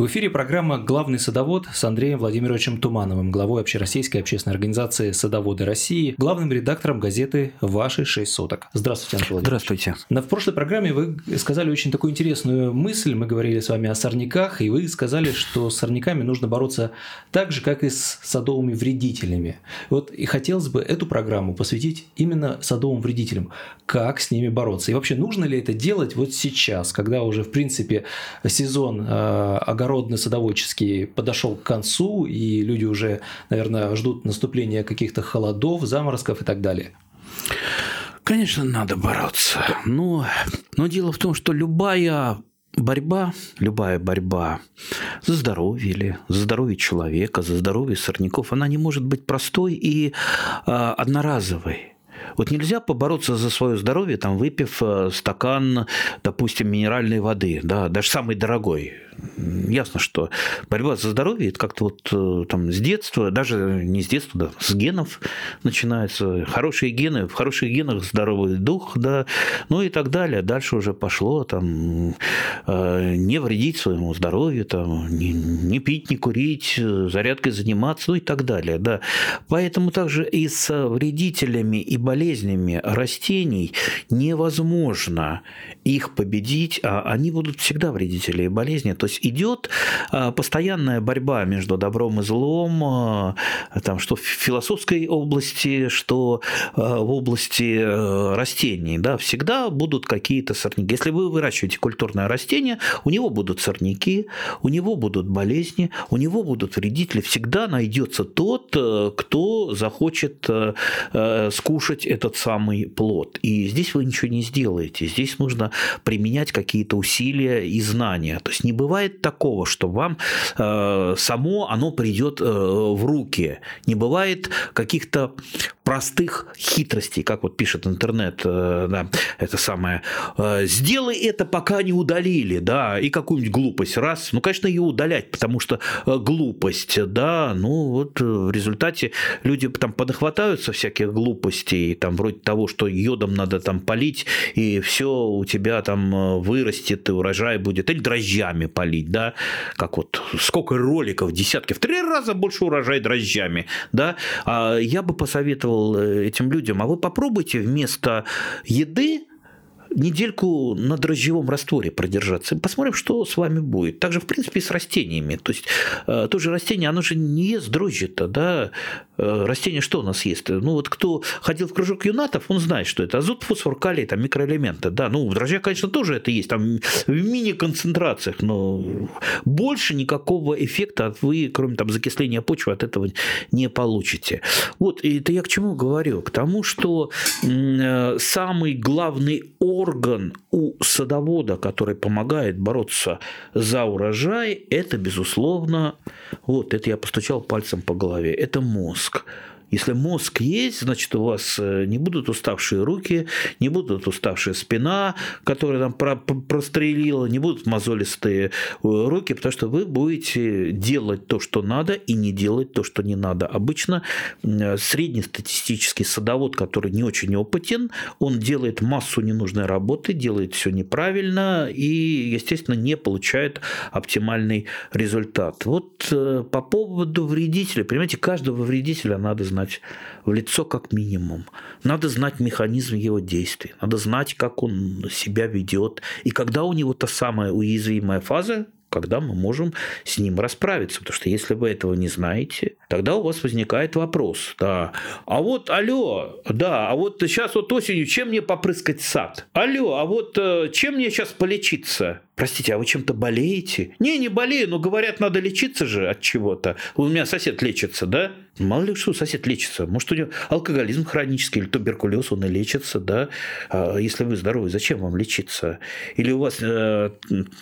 В эфире программа «Главный садовод» с Андреем Владимировичем Тумановым, главой Общероссийской общественной организации «Садоводы России», главным редактором газеты «Ваши шесть соток». Здравствуйте, Антон Владимирович. Здравствуйте. На, в прошлой программе вы сказали очень такую интересную мысль. Мы говорили с вами о сорняках, и вы сказали, что с сорняками нужно бороться так же, как и с садовыми вредителями. Вот и хотелось бы эту программу посвятить именно садовым вредителям. Как с ними бороться? И вообще, нужно ли это делать вот сейчас, когда уже, в принципе, сезон э, огород огородно-садоводческий подошел к концу, и люди уже, наверное, ждут наступления каких-то холодов, заморозков и так далее? Конечно, надо бороться. Но, но дело в том, что любая борьба, любая борьба за здоровье или за здоровье человека, за здоровье сорняков, она не может быть простой и э, одноразовой. Вот нельзя побороться за свое здоровье, там, выпив э, стакан, допустим, минеральной воды, да, даже самый дорогой, ясно, что борьба за здоровье это как-то вот э, там с детства, даже не с детства, да, с генов начинается. Хорошие гены, в хороших генах здоровый дух, да, ну и так далее. Дальше уже пошло там э, не вредить своему здоровью, там, не, не пить, не курить, зарядкой заниматься, ну и так далее, да. Поэтому также и с вредителями и болезнями растений невозможно их победить, а они будут всегда вредители и болезни. То есть идет а, постоянная борьба между добром и злом, а, там, что в философской области, что а, в области э, растений. Да, всегда будут какие-то сорняки. Если вы выращиваете культурное растение, у него будут сорняки, у него будут болезни, у него будут вредители. Всегда найдется тот, э, кто захочет э, скушать этот самый плод. И здесь вы ничего не сделаете. Здесь нужно применять какие-то усилия и знания. То есть не бывает бывает такого, что вам э, само оно придет э, в руки. Не бывает каких-то простых хитростей, как вот пишет интернет, э, да, это самое, э, сделай это, пока не удалили, да, и какую-нибудь глупость раз, ну, конечно, ее удалять, потому что э, глупость, да, ну, вот в результате люди там подохватаются всяких глупостей, там, вроде того, что йодом надо там полить, и все у тебя там вырастет, и урожай будет, или дрожжами полить, да, как вот сколько роликов, десятки, в три раза больше урожай дрожжами, да, а я бы посоветовал э, этим людям, а вы попробуйте вместо еды недельку на дрожжевом растворе продержаться. Посмотрим, что с вами будет. Также, в принципе, и с растениями. То есть, э, то же растение, оно же не ест дрожжи-то, да? Э, растение что у нас есть? Ну, вот кто ходил в кружок юнатов, он знает, что это азот, фосфор, калий, там микроэлементы, да. Ну, в дрожжах, конечно, тоже это есть, там в мини-концентрациях, но больше никакого эффекта вы, кроме там закисления почвы, от этого не получите. Вот, и это я к чему говорю? К тому, что э, самый главный орган орган у садовода, который помогает бороться за урожай, это, безусловно, вот это я постучал пальцем по голове, это мозг. Если мозг есть, значит, у вас э, не будут уставшие руки, не будут уставшая спина, которая там прострелила, не будут мозолистые э, руки, потому что вы будете делать то, что надо, и не делать то, что не надо. Обычно э, среднестатистический садовод, который не очень опытен, он делает массу ненужной работы, делает все неправильно и, естественно, не получает оптимальный результат. Вот по поводу вредителя, понимаете, каждого вредителя надо знать знать в лицо как минимум. Надо знать механизм его действий. Надо знать, как он себя ведет. И когда у него та самая уязвимая фаза, когда мы можем с ним расправиться. Потому что если вы этого не знаете, тогда у вас возникает вопрос. Да, а вот, алло, да, а вот сейчас вот осенью чем мне попрыскать сад? Алло, а вот э, чем мне сейчас полечиться? Простите, а вы чем-то болеете? Не, не болею, но говорят, надо лечиться же от чего-то. У меня сосед лечится, да? Мало ли что сосед лечится. Может, у него алкоголизм хронический или туберкулез, он и лечится, да? А если вы здоровы, зачем вам лечиться? Или у вас э,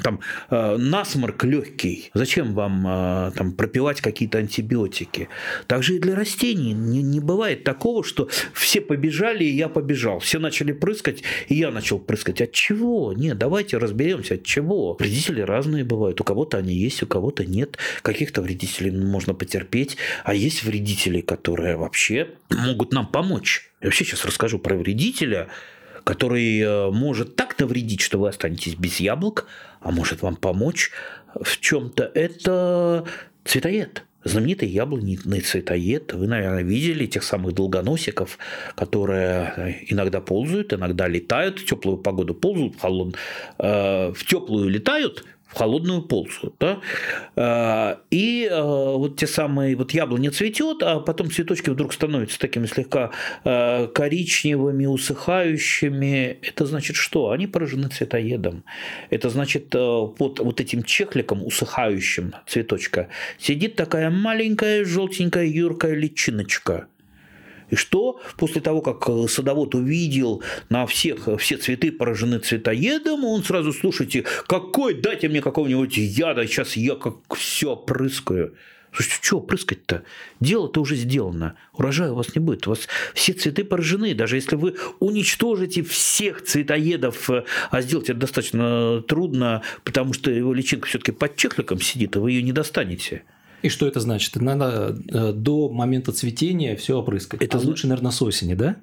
там э, насморк легкий, зачем вам э, там пропивать какие-то антибиотики? Также и для растений не, не бывает такого, что все побежали, и я побежал. Все начали прыскать, и я начал прыскать. От чего? Нет, давайте разберемся, от чего? Вредители разные бывают. У кого-то они есть, у кого-то нет. Каких-то вредителей можно потерпеть. А есть вредители, которые вообще могут нам помочь. Я вообще сейчас расскажу про вредителя, который э, может так навредить, что вы останетесь без яблок, а может вам помочь в чем-то это цветоед знаменитый яблонный цветоед. Вы, наверное, видели тех самых долгоносиков, которые иногда ползают, иногда летают в теплую погоду, ползают в холод, э, в теплую летают, в холодную полосу. Да? А, и а, вот те самые, вот яблоня цветет, а потом цветочки вдруг становятся такими слегка а, коричневыми, усыхающими. Это значит что? Они поражены цветоедом. Это значит под вот этим чехликом усыхающим цветочка сидит такая маленькая желтенькая юркая личиночка – и что после того, как э, садовод увидел на всех все цветы поражены цветоедом, он сразу, слушайте, какой, дайте мне какого-нибудь яда, сейчас я как все опрыскаю. Слушайте, что прыскать-то? Дело-то уже сделано. Урожая у вас не будет. У вас все цветы поражены. Даже если вы уничтожите всех цветоедов, э, а сделать это достаточно трудно, потому что его личинка все-таки под чехликом сидит, и вы ее не достанете. И что это значит? Надо э, до момента цветения все опрыскать. Это а лучше, наверное, с осени, да?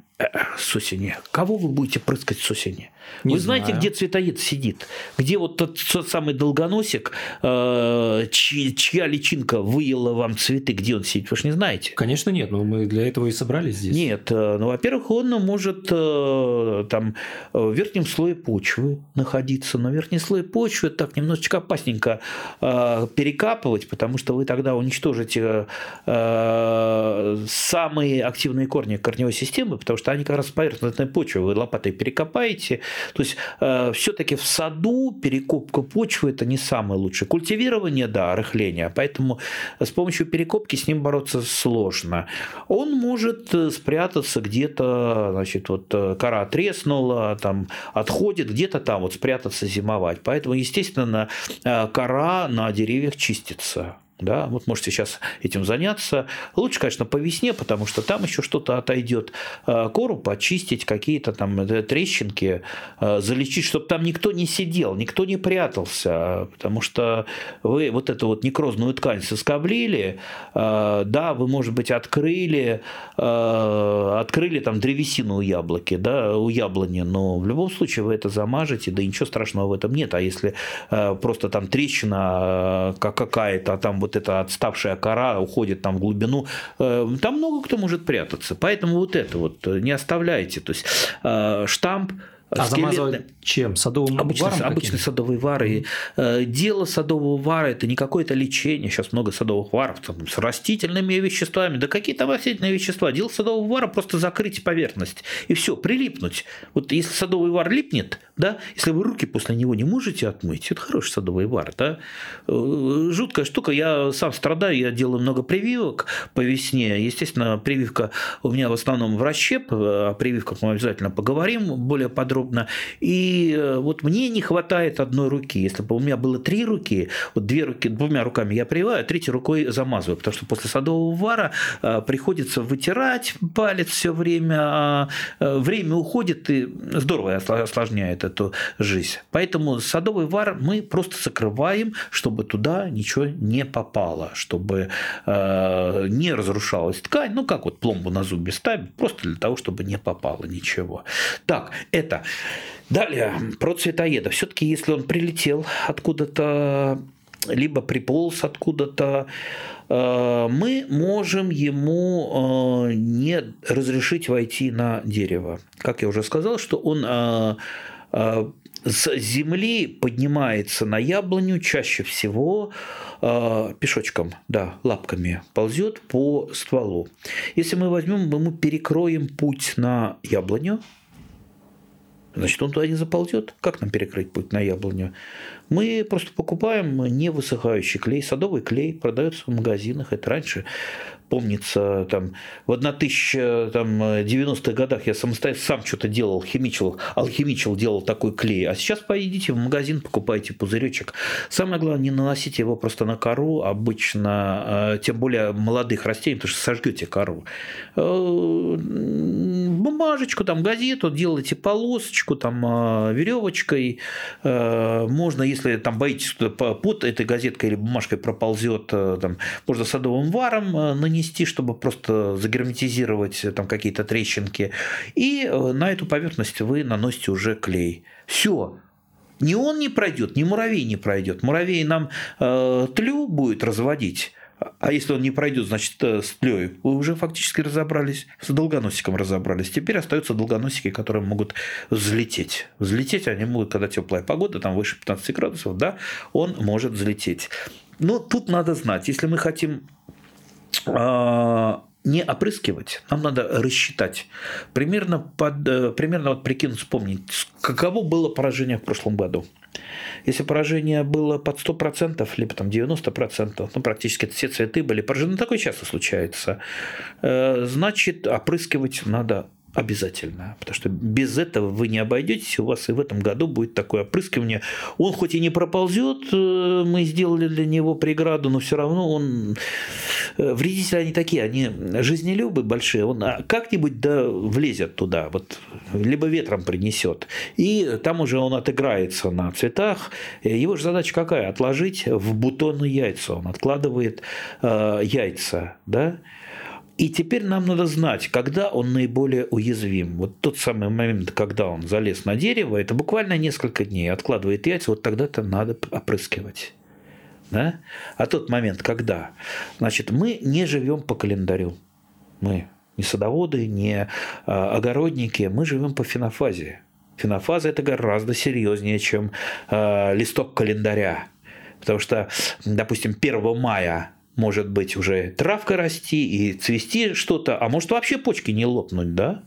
С осени. Кого вы будете прыскать с осени? Не вы знаете, знаю. где цветоед сидит? Где вот тот, тот самый долгоносик, э, чья, чья личинка выела вам цветы, где он сидит? Вы же не знаете? Конечно нет, но мы для этого и собрались здесь. Нет, э, ну, во-первых, он может э, там в верхнем слое почвы находиться, но верхний слой почвы так немножечко опасненько э, перекапывать, потому что вы тогда уничтожите э, самые активные корни корневой системы, потому что что они как раз поверхностной почвы вы лопатой перекопаете. То есть э, все-таки в саду перекопка почвы это не самое лучшее. Культивирование, да, рыхление. Поэтому с помощью перекопки с ним бороться сложно. Он может э, спрятаться где-то, значит, вот э, кора треснула, там отходит, где-то там вот спрятаться зимовать. Поэтому, естественно, э, кора на деревьях чистится. Да, вот можете сейчас этим заняться. Лучше, конечно, по весне, потому что там еще что-то отойдет. Э, кору почистить, какие-то там э, трещинки э, залечить, чтобы там никто не сидел, никто не прятался, потому что вы вот эту вот некрозную ткань соскоблили, да, вы, может быть, открыли, открыли там древесину у яблоки, да, у яблони, но в любом случае вы это замажете, да ничего страшного в этом нет. А если просто там трещина какая-то, а там вот эта отставшая кора уходит там в глубину, э, там много кто может прятаться. Поэтому вот это вот не оставляйте. То есть э, штамп а замазывать чем? Садовым обычный, варом? Обычный садовый вар. И, э, дело садового вара – это не какое-то лечение. Сейчас много садовых варов там, с растительными веществами. Да какие там растительные вещества? Дело садового вара – просто закрыть поверхность. И все, прилипнуть. Вот если садовый вар липнет, да, если вы руки после него не можете отмыть, это хороший садовый вар. Да? Э, жуткая штука. Я сам страдаю, я делаю много прививок по весне. Естественно, прививка у меня в основном в расщеп. О прививках мы обязательно поговорим более подробно. И э, вот мне не хватает одной руки. Если бы у меня было три руки, вот две руки, двумя руками я прививаю, а третьей рукой замазываю, потому что после садового вара э, приходится вытирать палец все время, а э, время уходит и здорово осложняет эту жизнь. Поэтому садовый вар мы просто закрываем, чтобы туда ничего не попало, чтобы не разрушалась ткань, ну как вот пломбу на зубе ставим, просто для того, чтобы не попало ничего. Так, это Далее, про цветоеда. Все-таки, если он прилетел откуда-то, либо приполз откуда-то, э, мы можем ему э, не разрешить войти на дерево. Как я уже сказал, что он э, с земли поднимается на яблоню чаще всего пешочком, да, лапками ползет по стволу. Если мы возьмем, мы ему перекроем путь на яблоню, значит, он туда не заползет. Как нам перекрыть путь на яблоню? Мы просто покупаем не высыхающий клей, садовый клей, продается в магазинах. Это раньше помнится, там, в 1090-х годах я самостоятельно сам что-то делал, химичил, алхимичил, делал такой клей. А сейчас поедите в магазин, покупайте пузыречек. Самое главное, не наносите его просто на кору, обычно, э, тем более молодых растений, потому что сожгете кору. Э, бумажечку, там, газету, делайте полосочку, там, э, веревочкой. Можно, если там боитесь, что под этой газеткой или бумажкой проползет, там, можно садовым варом нанести нанести, чтобы просто загерметизировать э, там какие-то трещинки. И э, на эту поверхность вы наносите уже клей. Все. Ни он не пройдет, ни муравей не пройдет. Муравей нам э, тлю будет разводить, а если он не пройдет, значит, э, с тлей, вы уже фактически разобрались, с долгоносиком разобрались. Теперь остаются долгоносики, которые могут взлететь. Взлететь они могут, когда теплая погода, там выше 15 градусов, да, он может взлететь. Но тут надо знать, если мы хотим не опрыскивать, нам надо рассчитать. Примерно, под, э, примерно вот прикинуть, вспомнить, каково было поражение в прошлом году. Если поражение было под 100%, либо там 90%, ну, практически все цветы были поражены, ну, такое часто случается, э, значит, опрыскивать надо обязательно, потому что без этого вы не обойдетесь, у вас и в этом году будет такое опрыскивание. Он хоть и не проползет, э, мы сделали для него преграду, но все равно он э, вредители они такие, они жизнелюбы большие, он а, как-нибудь да влезет туда, вот либо ветром принесет, и там уже он отыграется на цветах. Его же задача какая? Отложить в бутоны яйца. Он откладывает э, яйца, да, и теперь нам надо знать, когда он наиболее уязвим. Вот тот самый момент, когда он залез на дерево, это буквально несколько дней, откладывает яйца, вот тогда-то надо опрыскивать. Да? А тот момент, когда, значит, мы не живем по календарю. Мы не садоводы, не а, огородники, мы живем по фенофазе. Фенофаза это гораздо серьезнее, чем а, листок календаря. Потому что, допустим, 1 мая может быть уже травка расти и цвести что-то, а может вообще почки не лопнуть, да?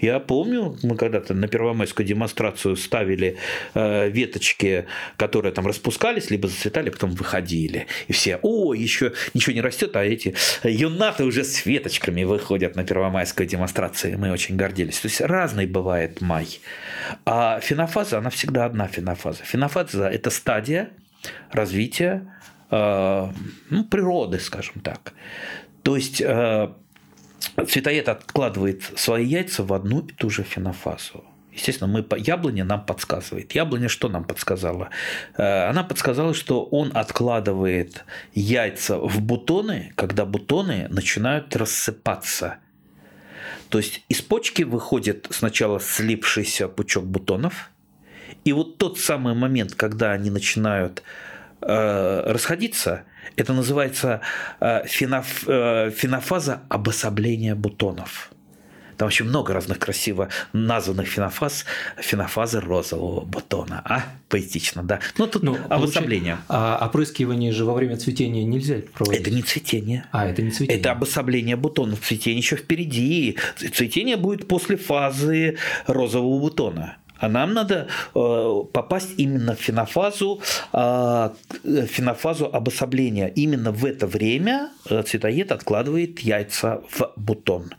Я помню, мы когда-то на первомайскую демонстрацию ставили э, веточки, которые там распускались, либо зацветали, потом выходили. И все, о, еще ничего не растет, а эти юнаты уже с веточками выходят на первомайской демонстрации. Мы очень гордились. То есть разный бывает май. А фенофаза, она всегда одна фенофаза. Фенофаза – это стадия развития ну, природы, скажем так. То есть э, цветоед откладывает свои яйца в одну и ту же фенофазу. Естественно, мы, яблоня нам подсказывает. Яблоня что нам подсказала? Э, она подсказала, что он откладывает яйца в бутоны, когда бутоны начинают рассыпаться. То есть из почки выходит сначала слипшийся пучок бутонов, и вот тот самый момент, когда они начинают Э, расходиться, это называется э, феноф, э, фенофаза обособления бутонов. Там очень много разных красиво названных фенофаз, фенофазы розового бутона. А, поэтично, да. Ну, тут ну, обособление. А опрыскивание же во время цветения нельзя проводить? Это не цветение. А, это не цветение. Это обособление бутонов. Цветение еще впереди. Цветение будет после фазы розового бутона. А нам надо э, попасть именно в фенофазу, э, фенофазу обособления. Именно в это время э, цветоед откладывает яйца в бутон.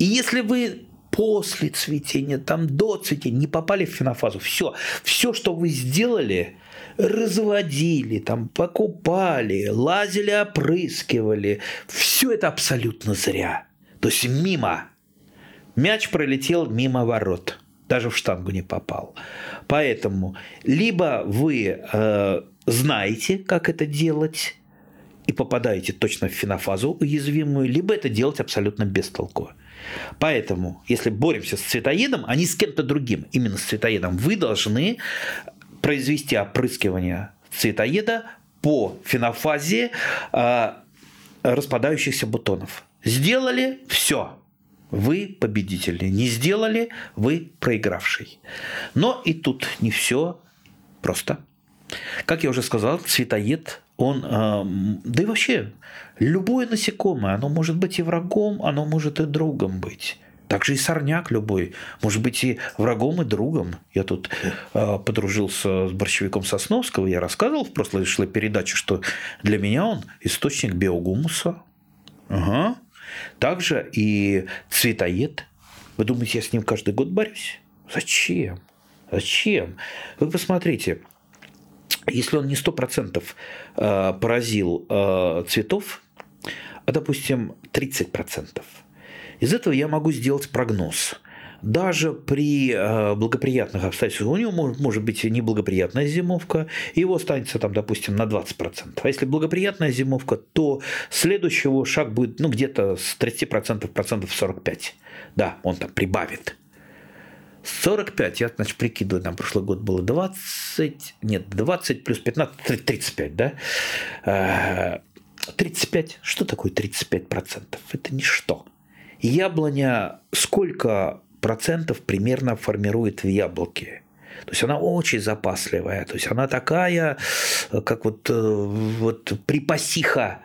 И если вы после цветения, там до цветения не попали в фенофазу, все, все, что вы сделали, разводили, там покупали, лазили, опрыскивали, все это абсолютно зря. То есть мимо. Мяч пролетел мимо ворот даже в штангу не попал. Поэтому либо вы э, знаете, как это делать, и попадаете точно в фенофазу уязвимую, либо это делать абсолютно бестолково. Поэтому, если боремся с цветоедом, а не с кем-то другим, именно с цветоедом, вы должны произвести опрыскивание цветоеда по фенофазе э, распадающихся бутонов. Сделали – все вы победители. Не сделали, вы проигравший. Но и тут не все просто. Как я уже сказал, цветоед, он, э, да и вообще, любое насекомое, оно может быть и врагом, оно может и другом быть. Также и сорняк любой, может быть и врагом, и другом. Я тут э, подружился с борщевиком Сосновского, я рассказывал в прошлой передаче, что для меня он источник биогумуса. Ага. Также и цветоед. Вы думаете, я с ним каждый год борюсь? Зачем? Зачем? Вы посмотрите, если он не 100% э, поразил э, цветов, а, допустим, 30%, из этого я могу сделать прогноз – даже при э, благоприятных обстоятельствах, у него может, может быть неблагоприятная зимовка, его останется там, допустим, на 20%. А если благоприятная зимовка, то следующего шаг будет ну, где-то с 30% процентов 45%. Да, он там прибавит. 45, я, значит, прикидываю, там прошлый год было 20, нет, 20 плюс 15, 35, да? 35, э, что такое 35 процентов? Это ничто. Яблоня сколько процентов примерно формирует в яблоке? То есть она очень запасливая, то есть она такая, как вот, э, вот припасиха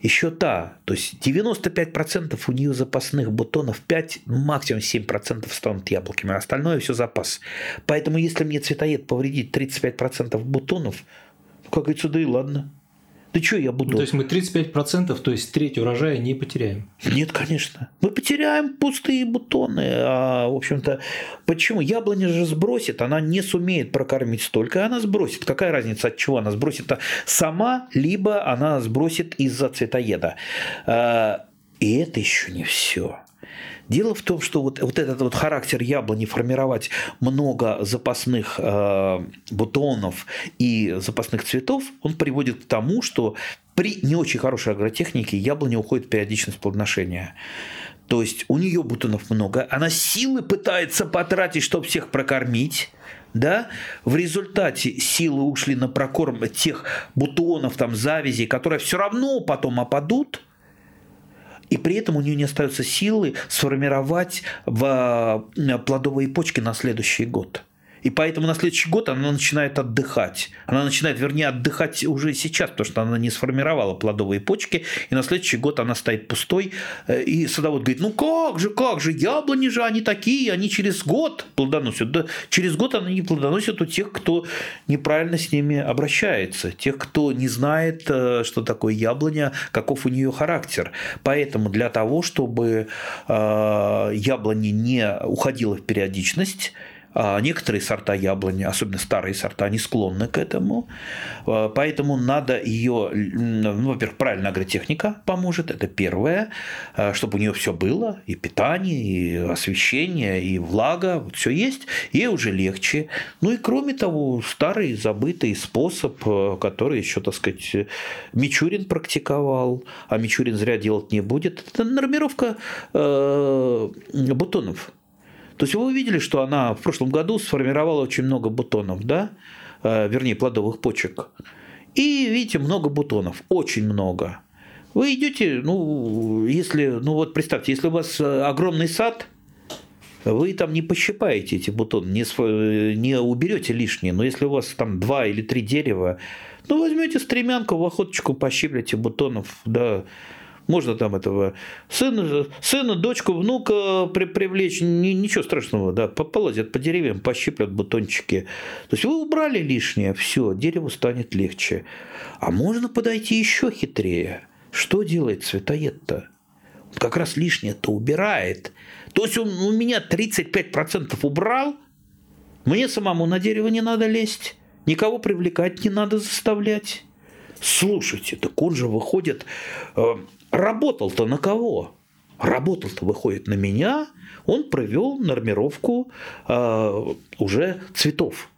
еще та. То есть 95% у нее запасных бутонов, 5, максимум 7% станут яблоками, а остальное все запас. Поэтому если мне цветоед повредит 35% бутонов, ну, как говорится, да и ладно. Да что я буду... Ну, то есть мы 35%, то есть треть урожая не потеряем? Нет, конечно. Мы потеряем пустые бутоны. А, в общем-то, почему? Яблоня же сбросит, она не сумеет прокормить столько, она сбросит. Какая разница от чего она сбросит? Сама, либо она сбросит из-за цветоеда. А, и это еще не все. Дело в том, что вот, вот этот вот характер яблони формировать много запасных э, бутонов и запасных цветов, он приводит к тому, что при не очень хорошей агротехнике яблоня уходит в периодичность плодоношения. То есть у нее бутонов много, она силы пытается потратить, чтобы всех прокормить, да, в результате силы ушли на прокорм тех бутонов, там, завязей, которые все равно потом опадут, и при этом у нее не остается силы сформировать в э, плодовые почки на следующий год. И поэтому на следующий год она начинает отдыхать. Она начинает, вернее, отдыхать уже сейчас, потому что она не сформировала плодовые почки, и на следующий год она стоит пустой. Э, и садовод говорит, ну как же, как же, яблони же, они такие, они через год плодоносят. Да, через год они не плодоносят у тех, кто неправильно с ними обращается, тех, кто не знает, э, что такое яблоня, каков у нее характер. Поэтому для того, чтобы э, яблони не уходила в периодичность, а некоторые сорта яблони, особенно старые сорта, они склонны к этому. А, поэтому надо ее, ну, во-первых, правильная агротехника поможет, это первое, а, чтобы у нее все было, и питание, и освещение, и влага, вот все есть, ей уже легче. Ну и кроме того, старый забытый способ, который еще, так сказать, Мичурин практиковал, а Мичурин зря делать не будет, это нормировка бутонов. То есть вы увидели, что она в прошлом году сформировала очень много бутонов, да? Э, вернее, плодовых почек. И видите, много бутонов, очень много. Вы идете, ну, если, ну вот представьте, если у вас э, огромный сад, вы там не пощипаете эти бутоны, не, не уберете лишние. Но если у вас там два или три дерева, ну, возьмете стремянку, в охоточку пощиплете бутонов, да, можно там этого сына, сына дочку, внука при, привлечь, ничего страшного, да, полазят по деревьям, пощиплят бутончики. То есть вы убрали лишнее, все, дереву станет легче. А можно подойти еще хитрее. Что делает цветоед-то? Как раз лишнее-то убирает. То есть он у меня 35% убрал, мне самому на дерево не надо лезть, никого привлекать не надо заставлять. Слушайте, так он же выходит э, Работал-то на кого? Работал-то выходит на меня, он провел нормировку э, уже цветов.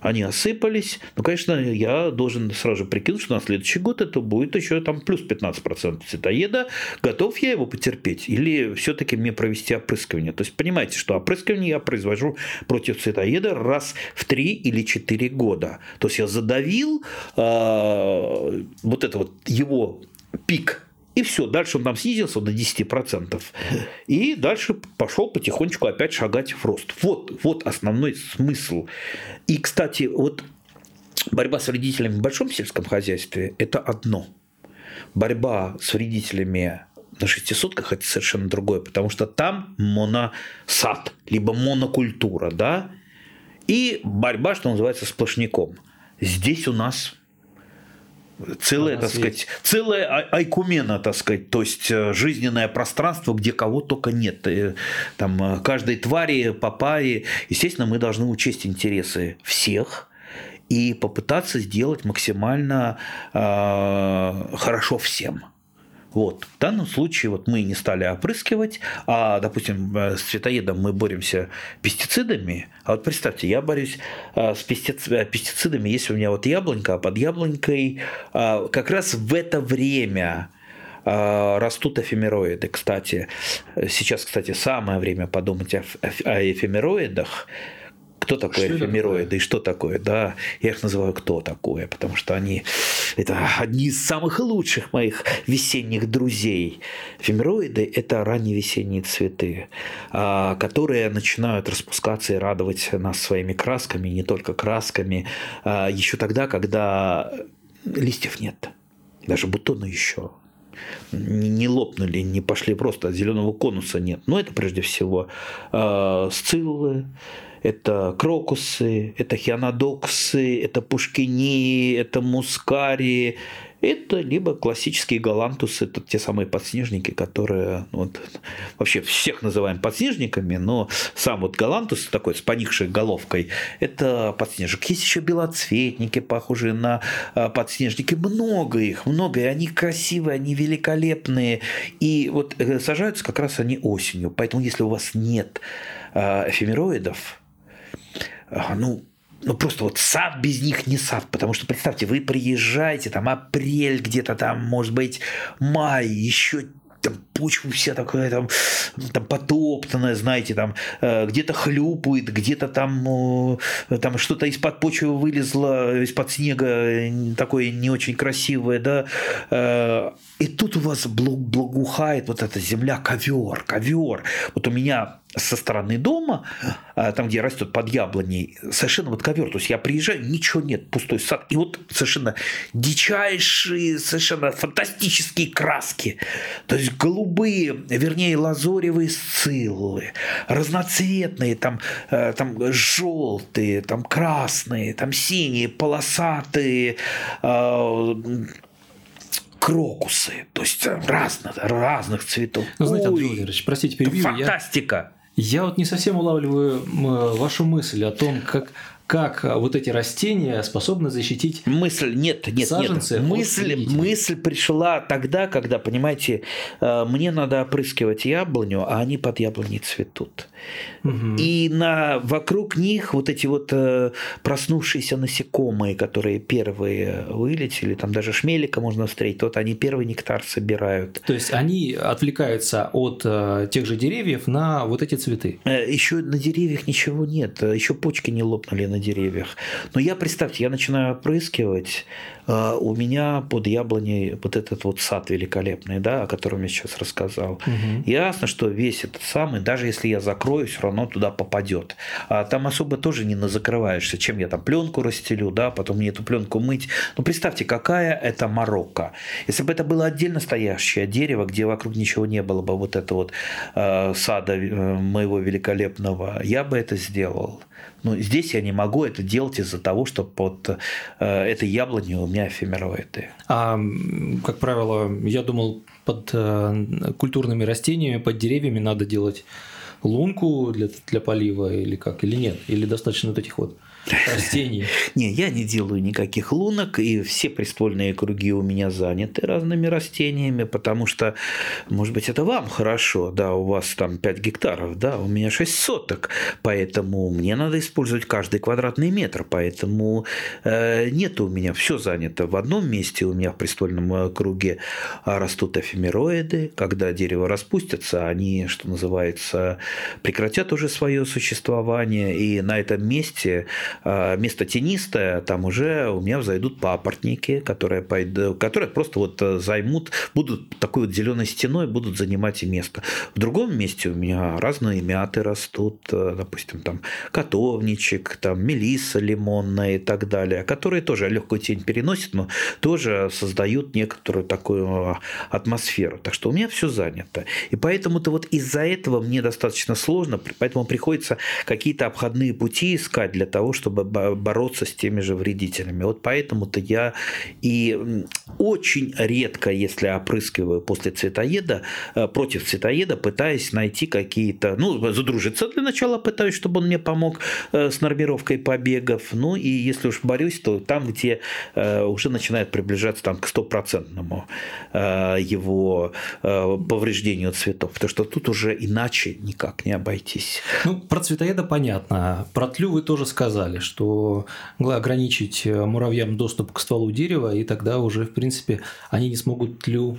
Они осыпались. Ну, конечно, я должен сразу же прикинуть, что на следующий год это будет еще там плюс 15% цветоеда. Готов я его потерпеть? Или все-таки мне провести опрыскивание? То есть, понимаете, что опрыскивание я произвожу против цветоеда раз в 3 или 4 года. То есть, я задавил э, вот это вот его пик и все, дальше он там снизился до 10%. И дальше пошел потихонечку опять шагать в рост. Вот, вот основной смысл. И, кстати, вот борьба с вредителями в большом сельском хозяйстве – это одно. Борьба с вредителями на шестисотках – это совершенно другое, потому что там моносад, либо монокультура, да, и борьба, что называется, сплошняком. Здесь у нас целая, так сказать, целая айкумена, так сказать, то есть э, жизненное пространство, где кого только нет. Э, там э, каждой твари по паре. Естественно, мы должны учесть интересы всех и попытаться сделать максимально э, хорошо всем. Вот. В данном случае вот мы не стали опрыскивать, а, допустим, э, с цветоедом мы боремся пестицидами. А вот представьте, я борюсь э, с э, пестицидами, если у меня вот яблонька, а под яблонькой как раз в это время а, растут эфемероиды. Кстати, сейчас, кстати, самое время подумать о эфемероидах, кто такой что эфемероиды такое? и что такое, да, я их называю кто такое, потому что они это одни из самых лучших моих весенних друзей. Эфемероиды – это ранние весенние цветы, а, которые начинают распускаться и радовать нас своими красками, не только красками, а, еще тогда, когда листьев нет, даже бутона еще не лопнули, не пошли просто, зеленого конуса нет. Но это прежде всего э, сциллы, это крокусы, это хианодоксы, это пушкини, это мускари, это либо классические галантусы, это те самые подснежники, которые ну, вот, вообще всех называем подснежниками, но сам вот галантус такой с поникшей головкой, это подснежник. Есть еще белоцветники, похожие на а, подснежники, много их, много, и они красивые, они великолепные, и вот э, сажаются как раз они осенью, поэтому если у вас нет а, эфемероидов, ну, ну просто вот сад без них не сад, потому что представьте, вы приезжаете, там апрель где-то там, может быть, май, еще там почва вся такая там, там потоптанная, знаете, там э, где-то хлюпает, где-то там, э, там что-то из-под почвы вылезло, из-под снега такое не очень красивое, да, э, и тут у вас благоухает вот эта земля, ковер, ковер. Вот у меня со стороны дома, а, там, где растет под яблоней, совершенно вот ковер. То есть я приезжаю, ничего нет, пустой сад. И вот совершенно дичайшие, совершенно фантастические краски. То есть голубые, вернее, лазоревые сциллы, разноцветные, там, э, там желтые, там красные, там синие, полосатые, а, крокусы, то есть разных, разных цветов. Ну, знаете, Андрей Владимирович, простите, перебью. Фантастика. Я, я вот не совсем улавливаю вашу мысль о том, как как вот эти растения способны защитить мысль. Нет нет саженцы нет мысль мысль пришла тогда когда понимаете э, мне надо опрыскивать яблоню а они под яблоней цветут. Угу. и на вокруг них вот эти вот э, проснувшиеся насекомые которые первые вылетели там даже шмелика можно встретить вот они первый нектар собирают. То есть они отвлекаются от э, тех же деревьев на вот эти цветы? Еще на деревьях ничего нет. Еще почки не лопнули на деревьях. Но я, представьте, я начинаю опрыскивать, а, у меня под яблоней вот этот вот сад великолепный, да, о котором я сейчас рассказал. Угу. Ясно, что весь этот самый, даже если я закрою, все равно туда попадет. А там особо тоже не закрываешься, чем я там пленку расстелю, да, потом мне эту пленку мыть. Ну, представьте, какая это Марокко. Если бы это было отдельно стоящее дерево, где вокруг ничего не было бы вот это вот э, сада э, моего великолепного, я бы это сделал. Но здесь я не могу это делать из-за того, что под э, этой яблонью у меня эфемероиды. А, как правило, я думал, под э, культурными растениями, под деревьями надо делать лунку для, для полива или как, или нет? Или достаточно вот этих вот растений. Не, я не делаю никаких лунок, и все приствольные круги у меня заняты разными растениями, потому что, может быть, это вам хорошо, да, у вас там 5 гектаров, да, у меня 6 соток, поэтому мне надо использовать каждый квадратный метр, поэтому э, нет у меня, все занято в одном месте, у меня в приствольном э, круге растут эфемероиды, когда дерево распустится, они, что называется, прекратят уже свое существование, и на этом месте а, место тенистое, там уже у меня взойдут папоротники, которые, пойдут, которые просто вот э, займут, будут такой вот зеленой стеной, будут занимать и место. В другом месте у меня разные мяты растут, э, допустим, там котовничек, там мелиса лимонная и так далее, которые тоже легкую тень переносят, но тоже создают некоторую такую атмосферу. Так что у меня все занято. И поэтому-то вот из-за этого мне достаточно сложно, поэтому приходится какие-то обходные пути искать для того, чтобы бороться с теми же вредителями. Вот поэтому-то я и очень редко, если опрыскиваю после цветоеда, э, против цветоеда, пытаюсь найти какие-то, ну, задружиться для начала пытаюсь, чтобы он мне помог э, с нормировкой побегов. Ну, и если уж борюсь, то там, где э, уже начинает приближаться там, к стопроцентному его повреждению цветов. Потому что тут уже иначе никак не обойтись. Ну, про цветоеда понятно. Про тлю вы тоже сказали сказали, что ограничить муравьям доступ к стволу дерева, и тогда уже, в принципе, они не смогут тлю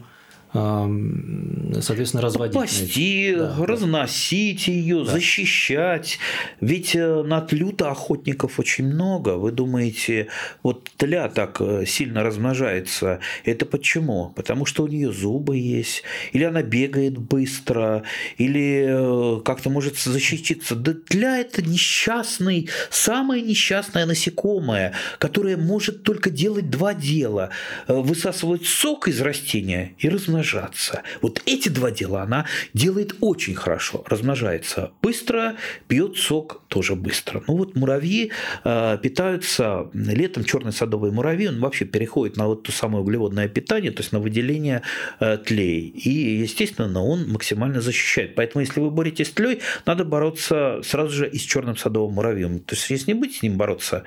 соответственно, разводить. Пасти, да, разносить да. ее, да. защищать. Ведь э, на тлю-то охотников очень много. Вы думаете, вот тля так э, сильно размножается. Это почему? Потому что у нее зубы есть, или она бегает быстро, или э, как-то может защититься. Да тля – это несчастный, самое несчастное насекомое, которое может только делать два дела – высасывать сок из растения и размножаться размножаться. Вот эти два дела она делает очень хорошо. Размножается быстро, пьет сок тоже быстро. Ну вот муравьи э, питаются летом, черный садовый муравей, он вообще переходит на вот то самое углеводное питание, то есть на выделение э, тлей. И, естественно, он максимально защищает. Поэтому, если вы боретесь с тлей, надо бороться сразу же и с черным садовым муравьем. То есть, если не быть с ним бороться,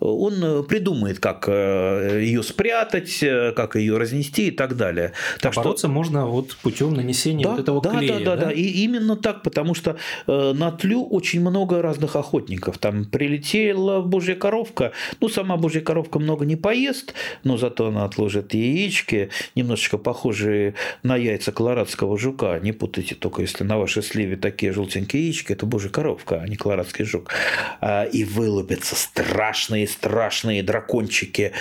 он придумает, как э, ее спрятать, э, как ее разнести и так далее. Так а что бороться можно вот путем нанесения да, вот этого да, клея. Да, да, да, да. И именно так, потому что э, на тлю очень много разных охотников. Там прилетела божья коровка. Ну, сама божья коровка много не поест, но зато она отложит яички, немножечко похожие на яйца колорадского жука. Не путайте только, если на вашей сливе такие желтенькие яички, это божья коровка, а не колорадский жук. А, и вылупятся страшные-страшные дракончики.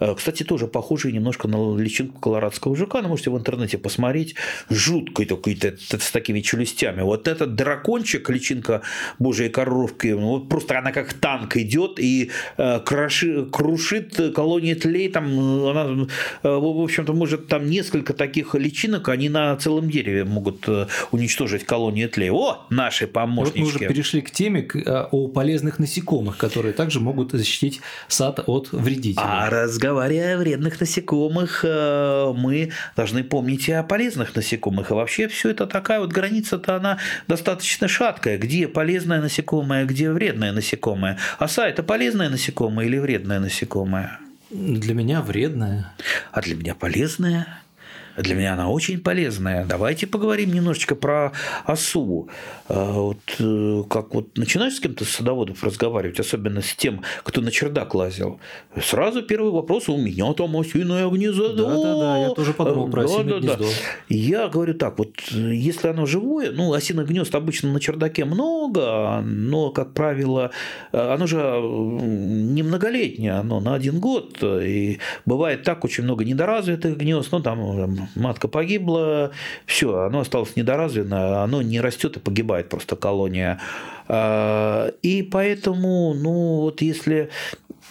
Э, кстати, тоже похожие немножко на личинку колорадского жука. Но можете в интернете интернете посмотреть, жуткой такой с такими челюстями. Вот этот дракончик, личинка божьей коровки, ну, вот просто она как танк идет и э, кроши, крушит колонии тлей, там она, э, в общем-то, может там несколько таких личинок, они на целом дереве могут э, уничтожить колонии тлей. О, наши помощники. Вот мы уже перешли к теме к, э, о полезных насекомых, которые также могут защитить сад от вредителей. А разговаривая о вредных насекомых, э, мы должны помнить помните о полезных насекомых. И вообще все это такая вот граница-то она достаточно шаткая. Где полезное насекомое, где вредное насекомое. Оса – это полезное насекомое или вредное насекомое? Для меня вредное. А для меня полезное? Для меня она очень полезная. Давайте поговорим немножечко про осу. А, вот э, как вот начинаешь с кем-то с садоводов разговаривать, особенно с тем, кто на чердак лазил, сразу первый вопрос у меня там осиное гнездо. Да, да, да, я тоже подумал про осиное да, гнездо. Да. Я говорю так, вот если оно живое, ну, осиных гнезд обычно на чердаке много, но, как правило, оно же не многолетнее, оно на один год, и бывает так очень много недоразвитых гнезд, ну, там матка погибла, все, оно осталось недоразвито, оно не растет и погибает просто колония. А, и поэтому, ну вот если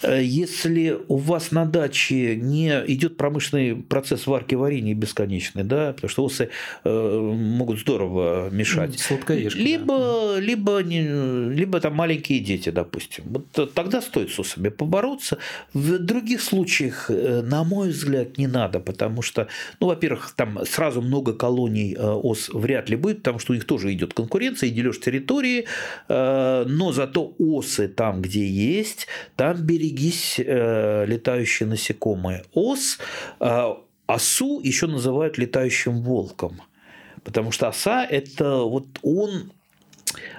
если у вас на даче не идет промышленный процесс варки варенья бесконечный, да, потому что осы э, могут здорово мешать. Сладкоежки. Либо, да. либо, либо там маленькие дети, допустим. Вот тогда стоит с усами побороться. В других случаях, э, на мой взгляд, не надо, потому что, ну, во-первых, там сразу много колоний ос вряд ли будет, потому что у них тоже идет конкуренция и дележ территории, но зато осы там, где есть, там бери берегись э, летающие насекомые. Ос, э, осу еще называют летающим волком, потому что оса это вот он,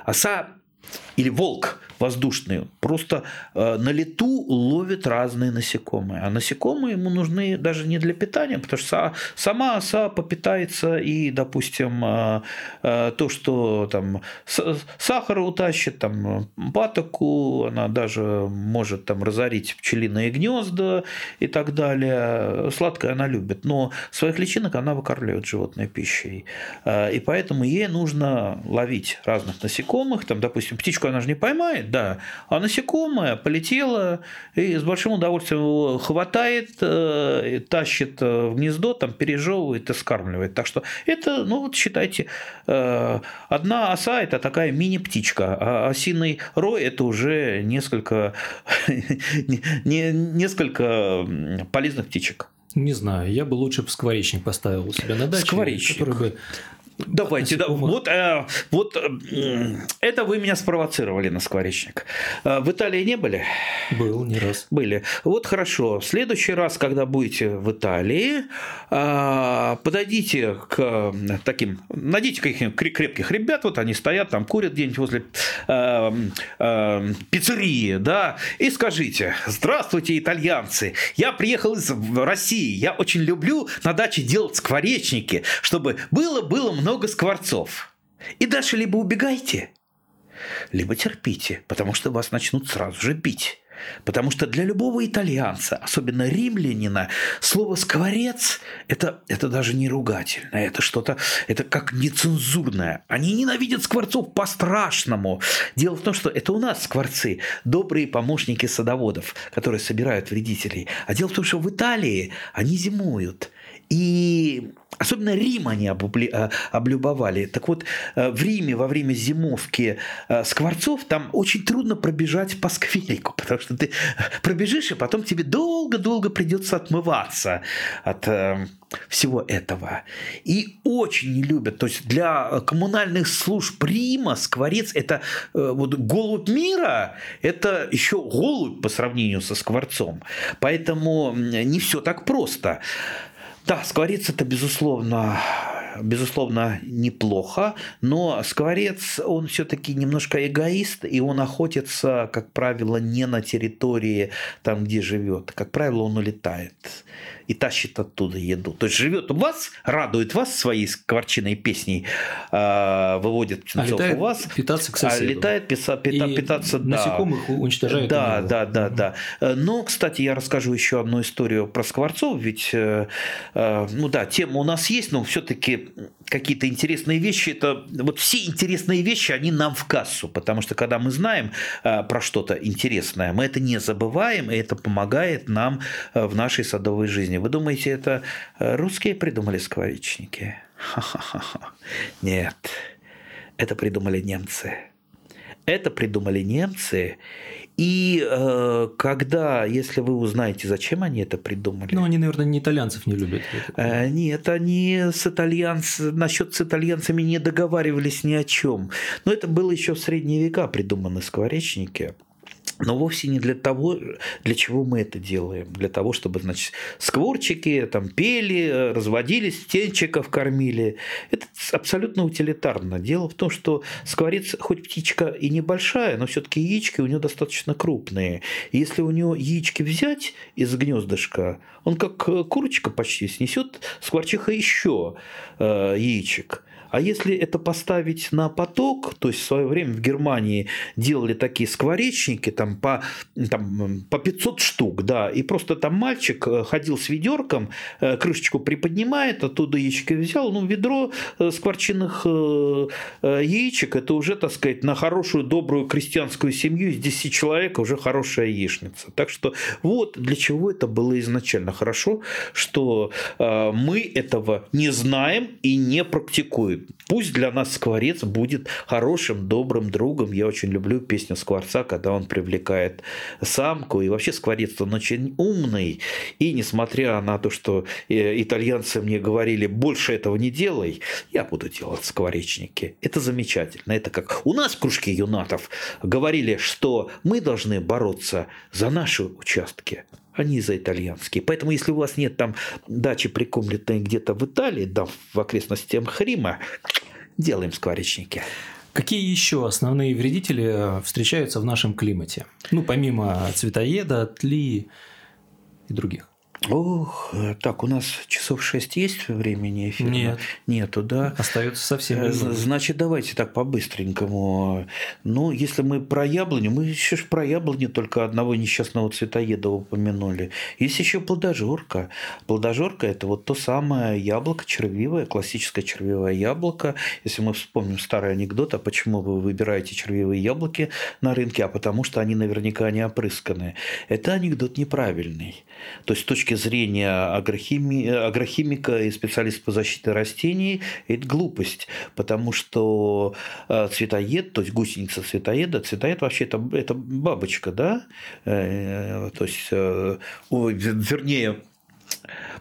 оса или волк воздушный, просто э, на лету ловит разные насекомые. А насекомые ему нужны даже не для питания, потому что сама оса попитается и, допустим, э, э, то, что там сахар утащит, там патоку, она даже может там разорить пчелиные гнезда и так далее. Сладкое она любит, но своих личинок она выкармливает животной пищей. И поэтому ей нужно ловить разных насекомых, там, допустим, птичку она же не поймает, да, а насекомое полетело и с большим удовольствием его хватает, э, тащит в гнездо, там пережевывает и скармливает. Так что это, ну вот считайте, э, одна оса – это такая мини-птичка, а осиный рой – это уже несколько, несколько полезных птичек. Не знаю, я бы лучше скворечник поставил у себя на даче. Скворечник. Который бы Давайте, да, вот, э, вот э, это вы меня спровоцировали на скворечник. Э, в Италии не были? Был не раз. Были. Вот хорошо. В следующий раз, когда будете в Италии, э, подойдите к таким, найдите каких-нибудь крепких ребят, вот они стоят там, курят где-нибудь возле э, э, пиццерии, да, и скажите, здравствуйте, итальянцы, я приехал из России, я очень люблю на даче делать скворечники, чтобы было-было много много скворцов. И дальше либо убегайте, либо терпите, потому что вас начнут сразу же бить. Потому что для любого итальянца, особенно римлянина, слово «скворец» это, – это даже не ругательное, это что-то, это как нецензурное. Они ненавидят скворцов по-страшному. Дело в том, что это у нас скворцы, добрые помощники садоводов, которые собирают вредителей. А дело в том, что в Италии они зимуют. И особенно Рим они э, облюбовали. Так вот, э, в Риме во время зимовки э, скворцов там очень трудно пробежать по скверику, потому что ты пробежишь, и потом тебе долго-долго придется отмываться от всего этого. И очень не любят. То есть для коммунальных служб Рима скворец – это вот голубь мира, это еще голубь по сравнению со скворцом. Поэтому не все так просто. Да, скворец это безусловно безусловно, неплохо, но скворец, он все-таки немножко эгоист, и он охотится, как правило, не на территории, там, где живет. Как правило, он улетает и тащит оттуда еду. То есть живет у вас, радует вас своей скворчиной песней, а, выводит птенцов а у вас, питаться к соседу. а летает пита, пита, питаться, да. Насекомых уничтожает. Да, да, да, да. Но, кстати, я расскажу еще одну историю про скворцов, ведь, э, э, ну да, тема у нас есть, но все-таки какие-то интересные вещи, это вот все интересные вещи, они нам в кассу, потому что когда мы знаем э, про что-то интересное, мы это не забываем, и это помогает нам в нашей садовой жизни. Вы думаете, это э, русские придумали скворечники? Ха-ха-ха. Нет, это придумали немцы. Это придумали немцы. И э, когда, если вы узнаете, зачем они это придумали. Ну, они, наверное, не итальянцев не любят. Э, нет, они с итальянц... насчет с итальянцами не договаривались ни о чем. Но это было еще в средние века придуманы скворечники но вовсе не для того, для чего мы это делаем. Для того, чтобы, значит, скворчики там пели, разводились, птенчиков кормили. Это абсолютно утилитарно. Дело в том, что скворец, хоть птичка и небольшая, но все-таки яички у него достаточно крупные. И если у него яички взять из гнездышка, он как курочка почти снесет скворчиха еще э, яичек. А если это поставить на поток, то есть в свое время в Германии делали такие скворечники там по, там, по 500 штук, да, и просто там мальчик э, ходил с ведерком, э, крышечку приподнимает, оттуда яички взял, ну, ведро э, скворчиных яичек, это уже, так сказать, на хорошую, добрую крестьянскую семью из 10 человек уже хорошая яичница. Так что вот для чего это было изначально. Хорошо, что мы этого не знаем и не практикуем. Пусть для нас скворец будет хорошим, добрым другом. Я очень люблю песню скворца, когда он привлекает самку. И вообще скворец, он очень умный. И несмотря на то, что э, итальянцы мне говорили, больше этого не делай, я буду делать скворечники. Это замечательно. Это как у нас в кружке юнатов говорили, что мы должны бороться за наши участки, они за итальянские. Поэтому, если у вас нет там дачи прикомленной где-то в Италии, да, в окрестностях Рима, делаем скворечники. Какие еще основные вредители встречаются в нашем климате? Ну, помимо цветоеда, тли и других. Ох, так, у нас часов 6 есть времени эфира? Нет. Нету, да? Остается совсем э, немного. Значит, давайте так по-быстренькому. Ну, если мы про яблоню, мы еще ж про яблоню только одного несчастного цветоеда упомянули. Есть еще плодожорка. Плодожорка – это вот то самое яблоко червивое, классическое червивое яблоко. Если мы вспомним старый анекдот, а почему вы выбираете червивые яблоки на рынке, а потому что они наверняка не опрысканы. Это анекдот неправильный. То есть, с точки зрения агрохими... агрохимика и специалиста по защите растений, это глупость, потому что э, цветоед, то есть гусеница цветоеда, цветоед вообще это, это бабочка, да, э, то есть, э, вернее,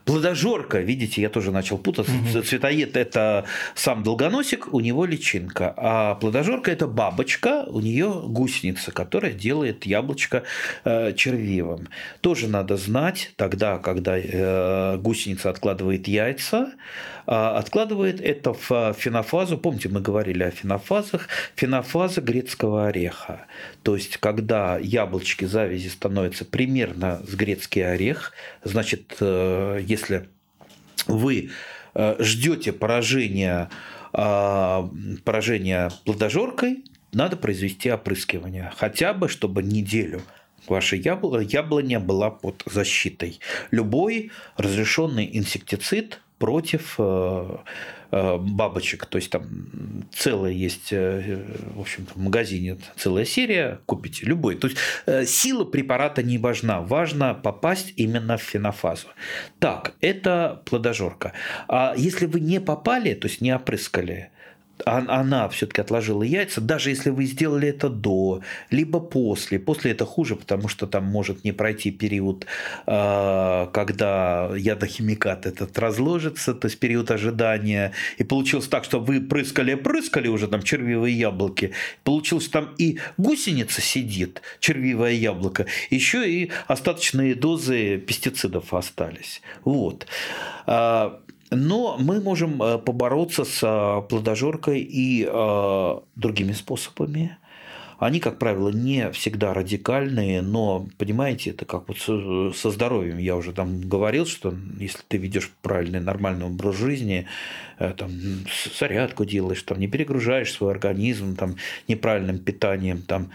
Плодожорка, видите, я тоже начал путаться. Угу. Цветоед – это сам долгоносик, у него личинка. А плодожорка – это бабочка, у нее гусеница, которая делает яблочко э, червивым. Тоже надо знать тогда, когда э, гусеница откладывает яйца, а откладывает это в фенофазу. Помните, мы говорили о фенофазах. Фенофаза грецкого ореха. То есть, когда яблочки завязи становятся примерно с грецкий орех, значит, э, если вы э, ждете поражения, а, поражения плодожоркой, надо произвести опрыскивание. Хотя бы, чтобы неделю ваша яблоня была под защитой. Любой разрешенный инсектицид против э, э, бабочек. То есть там целая есть, э, в общем в магазине целая серия, купите любой. То есть сила препарата не важна, важно попасть именно в фенофазу. Так, это плодожорка. А если вы не попали, то есть не опрыскали, она все-таки отложила яйца, даже если вы сделали это до, либо после. После это хуже, потому что там может не пройти период, а, когда ядохимикат этот разложится, то есть период ожидания. И получилось так, что вы прыскали-прыскали уже там червивые яблоки. Получилось там и гусеница сидит, червивое яблоко, еще и остаточные дозы пестицидов остались. Вот. А, но мы можем э, побороться с э, плодожоркой и э, другими способами. Они, как правило, не всегда радикальные, но, понимаете, это как вот со здоровьем. Я уже там говорил, что если ты ведешь правильный, нормальный образ жизни, там, зарядку делаешь, там, не перегружаешь свой организм там, неправильным питанием, там,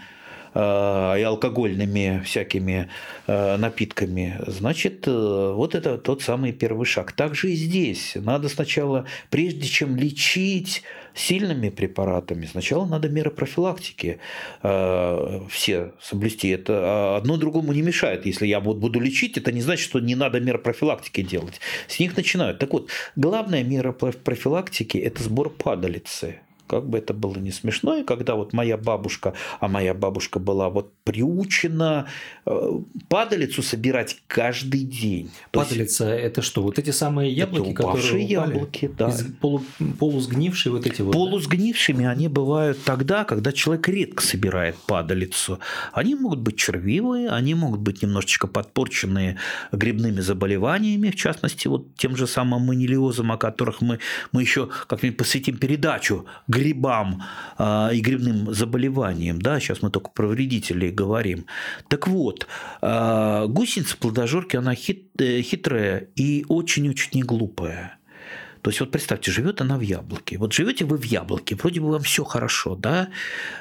и алкогольными всякими э, напитками, значит, э, вот это тот самый первый шаг. Также и здесь. Надо сначала, прежде чем лечить сильными препаратами, сначала надо меры профилактики все соблюсти. Это а, одно другому не мешает. Если я вот буду лечить, это не значит, что не надо меры профилактики делать. С них начинают. Так вот, главная мера профилактики – это сбор падалицы как бы это было не смешно, и когда вот моя бабушка, а моя бабушка была вот приучена э, падалицу собирать каждый день. Падалица есть, это что? Вот эти самые яблоки, это которые яблоки, да. Из полу, полусгнившие вот эти вот. Полусгнившими да? они бывают тогда, когда человек редко собирает падалицу. Они могут быть червивые, они могут быть немножечко подпорченные грибными заболеваниями, в частности вот тем же самым манилиозом, о которых мы мы еще как-нибудь посвятим передачу грибам а, и грибным заболеваниям, да, сейчас мы только про вредителей говорим. Так вот, а, гусеница плодожорки, она хит, э, хитрая и очень-очень не глупая. То есть вот представьте, живет она в яблоке. Вот живете вы в яблоке, вроде бы вам все хорошо, да?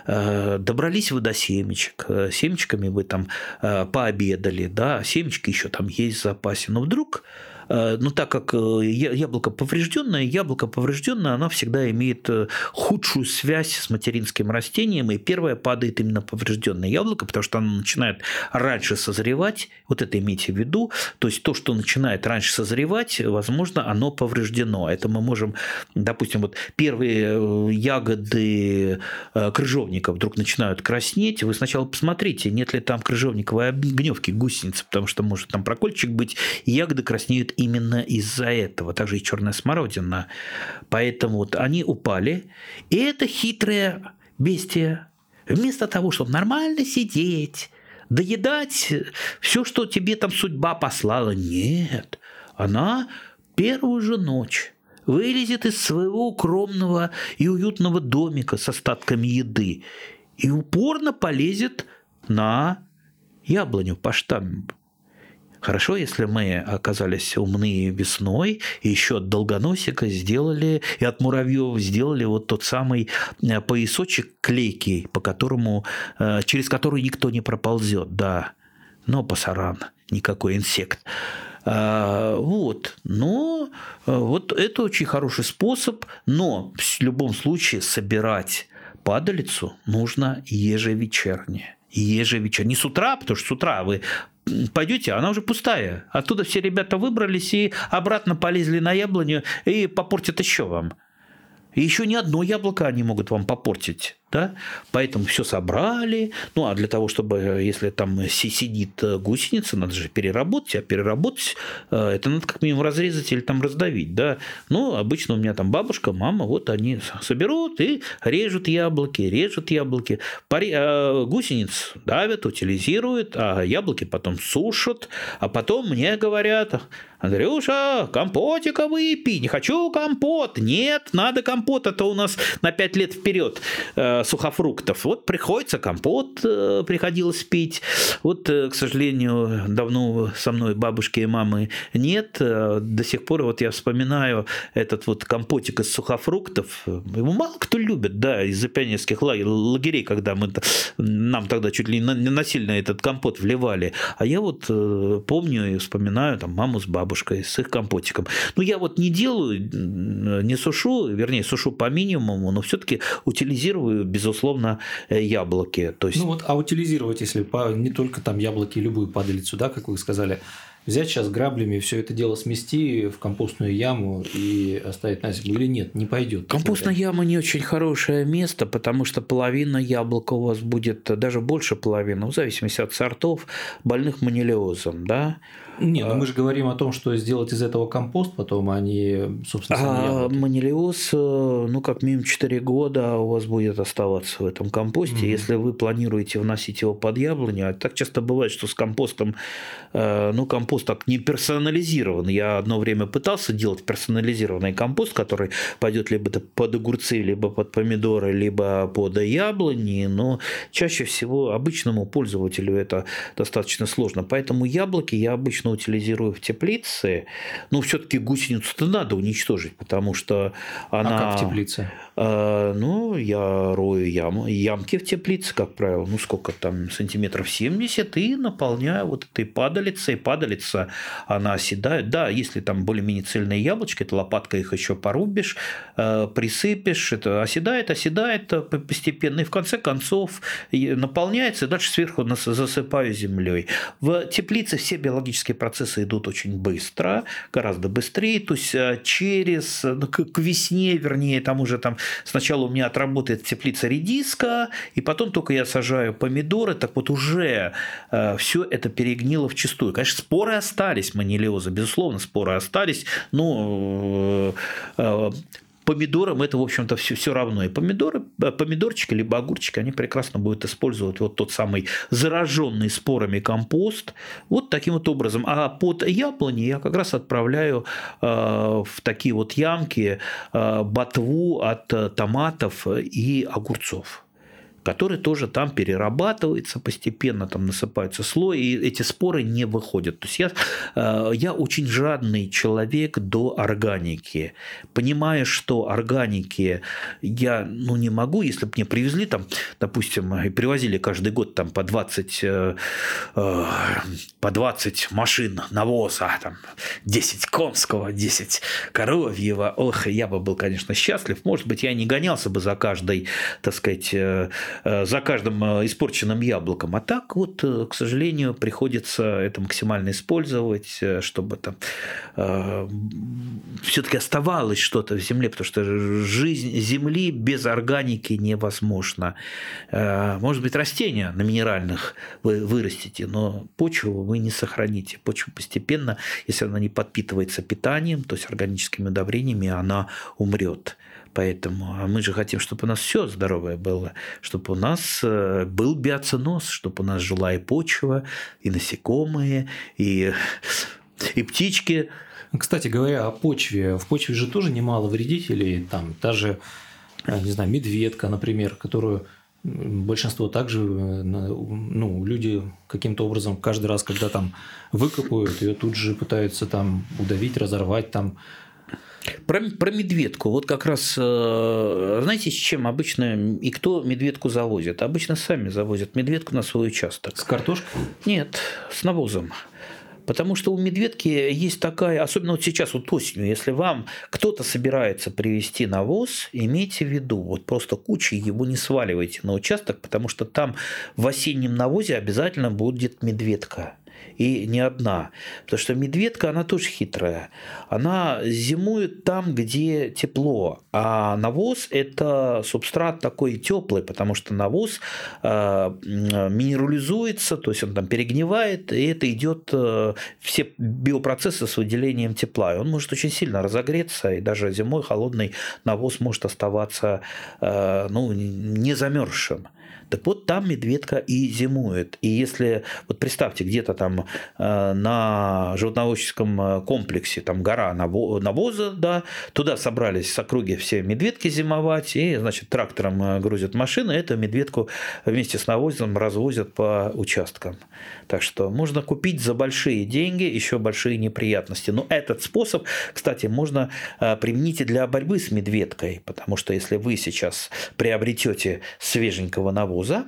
А, добрались вы до семечек, семечками вы там пообедали, да, семечки еще там есть в запасе, но вдруг Э, но так как э, яблоко поврежденное, яблоко поврежденное, оно всегда имеет э, худшую связь с материнским растением, и первое падает именно поврежденное яблоко, потому что оно начинает раньше созревать, вот это имейте в виду, то есть то, что начинает раньше созревать, возможно, оно повреждено. Это мы можем, допустим, вот первые ягоды крыжовника вдруг начинают краснеть, вы сначала посмотрите, нет ли там крыжовниковой огневки гусеницы, потому что может там прокольчик быть, ягоды краснеют именно из-за этого. Также и черная смородина. Поэтому вот они упали. И это хитрое бестия, вместо того, чтобы нормально сидеть, доедать все, что тебе там судьба послала, нет. Она первую же ночь вылезет из своего укромного и уютного домика с остатками еды и упорно полезет на яблоню по штамбу. Хорошо, если мы оказались умные весной, и еще от долгоносика сделали, и от муравьев сделали вот тот самый э, поясочек клейкий, по которому, э, через который никто не проползет, да. Но пасаран, никакой инсект. А, вот. Но э, вот это очень хороший способ, но в любом случае собирать падалицу нужно ежевечерне ежевечерне. Не с утра, потому что с утра вы пойдете, она уже пустая. Оттуда все ребята выбрались и обратно полезли на яблоню и попортят еще вам. Еще ни одно яблоко они могут вам попортить. Да, поэтому все собрали, ну, а для того, чтобы, если там сидит гусеница, надо же переработать, а переработать это надо как минимум разрезать или там раздавить, да, ну, обычно у меня там бабушка, мама, вот они соберут и режут яблоки, режут яблоки, Пари... гусениц давят, утилизируют, а яблоки потом сушат, а потом мне говорят, Андрюша, компотика выпей, не хочу компот. Нет, надо компот, это у нас на 5 лет вперед э, сухофруктов. Вот приходится компот, э, приходилось пить. Вот, э, к сожалению, давно со мной бабушки и мамы нет. Э, до сих пор вот я вспоминаю этот вот компотик из сухофруктов. Его мало кто любит, да, из-за пионерских лагерей, когда мы, нам тогда чуть ли не насильно этот компот вливали. А я вот э, помню и вспоминаю там маму с бабушкой с их компотиком. Ну, я вот не делаю, не сушу, вернее, сушу по минимуму, но все-таки утилизирую, безусловно, э, яблоки. То есть... Ну вот, а утилизировать, если по, не только там яблоки, любую падалицу, да, как вы сказали, взять сейчас граблями все это дело смести в компостную яму и оставить на зиму или нет, не пойдет. Компостная яма не очень хорошее место, потому что половина яблока у вас будет, даже больше половины, в зависимости от сортов, больных манилиозом, да, нет, ну мы же говорим о том, что сделать из этого компост потом, а не, собственно, А манилиоз, э, ну, как минимум 4 года у вас будет оставаться в этом компосте. Угу. Если вы планируете вносить его под яблоню, а так часто бывает, что с компостом, э, ну, компост так не персонализирован. Я одно время пытался делать персонализированный компост, который пойдет либо под огурцы, либо под помидоры, либо под яблони, но чаще всего обычному пользователю это достаточно сложно. Поэтому яблоки я обычно утилизирую в теплице, ну, все-таки гусеницу-то надо уничтожить, потому что она... А как в теплице? Э, ну, я рою ям, ямки в теплице, как правило, ну, сколько там, сантиметров 70, и наполняю вот этой падалицей. Падалица, она оседает. Да, если там более-менее цельные яблочки, это лопаткой их еще порубишь, э, присыпешь, это оседает, оседает постепенно, и в конце концов наполняется, и дальше сверху засыпаю землей. В теплице все биологические процессы идут очень быстро, гораздо быстрее, то есть э, через, ну, к весне, вернее, там уже там сначала у меня отработает теплица редиска, и потом только я сажаю помидоры, так вот уже э, все это перегнило в чистую. Конечно, споры остались манилиоза, безусловно, споры остались, но э, помидорам это, в общем-то, все, все равно. И помидоры, э, помидорчики либо огурчики, они прекрасно будут использовать вот тот самый зараженный спорами компост вот таким вот образом. А под яблони я как раз отправляю э, в такие вот ямки э, ботву от томатов и огурцов который тоже там перерабатывается постепенно, там насыпается слой, и эти споры не выходят. То есть я, э, я очень жадный человек до органики. Понимая, что органики я ну, не могу, если бы мне привезли там, допустим, и привозили каждый год там по 20, э, э, по 20 машин навоза, там 10 конского, 10 коровьего, ох, я бы был, конечно, счастлив. Может быть, я не гонялся бы за каждой, так сказать, за каждым э, испорченным яблоком. А так вот, э, к сожалению, приходится это максимально использовать, чтобы там все-таки оставалось что-то в земле, потому что жизнь земли без органики невозможна. Может быть, растения на минеральных вы вырастите, но почву вы не сохраните. Почва постепенно, если она не подпитывается питанием, то есть органическими удобрениями, она умрет. Поэтому а мы же хотим, чтобы у нас все здоровое было, чтобы у нас э, был биоценоз, чтобы у нас жила и почва, и насекомые, и, и птички. Кстати говоря о почве, в почве же тоже немало вредителей, там даже, э, не знаю, медведка, например, которую большинство также, э, ну, люди каким-то образом каждый раз, когда там выкопают, ее тут же пытаются там удавить, разорвать, там про, про медведку. Вот как раз, э, знаете, с чем обычно и кто медведку завозит? Обычно сами завозят медведку на свой участок. С картошкой? Нет, с навозом. Потому что у медведки есть такая, особенно вот сейчас, вот осенью, если вам кто-то собирается привезти навоз, имейте в виду, вот просто кучей его не сваливайте на участок, потому что там в осеннем навозе обязательно будет медведка. И не одна. Потому что медведка, она тоже хитрая. Она зимует там, где тепло. А навоз – это субстрат такой теплый, потому что навоз э, минерализуется, то есть он там перегнивает, и это идет э, все биопроцессы с выделением тепла. И он может очень сильно разогреться, и даже зимой холодный навоз может оставаться э, ну, не замерзшим. Так вот, там медведка и зимует. И если, вот представьте, где-то там э, на животноводческом э, комплексе, там гора навоза, да, туда собрались с округи все медведки зимовать, и, значит, трактором э, грузят машины, эту медведку вместе с навозом развозят по участкам. Так что можно купить за большие деньги еще большие неприятности. Но этот способ, кстати, можно применить и для борьбы с медведкой, потому что если вы сейчас приобретете свеженького навоза, арбуза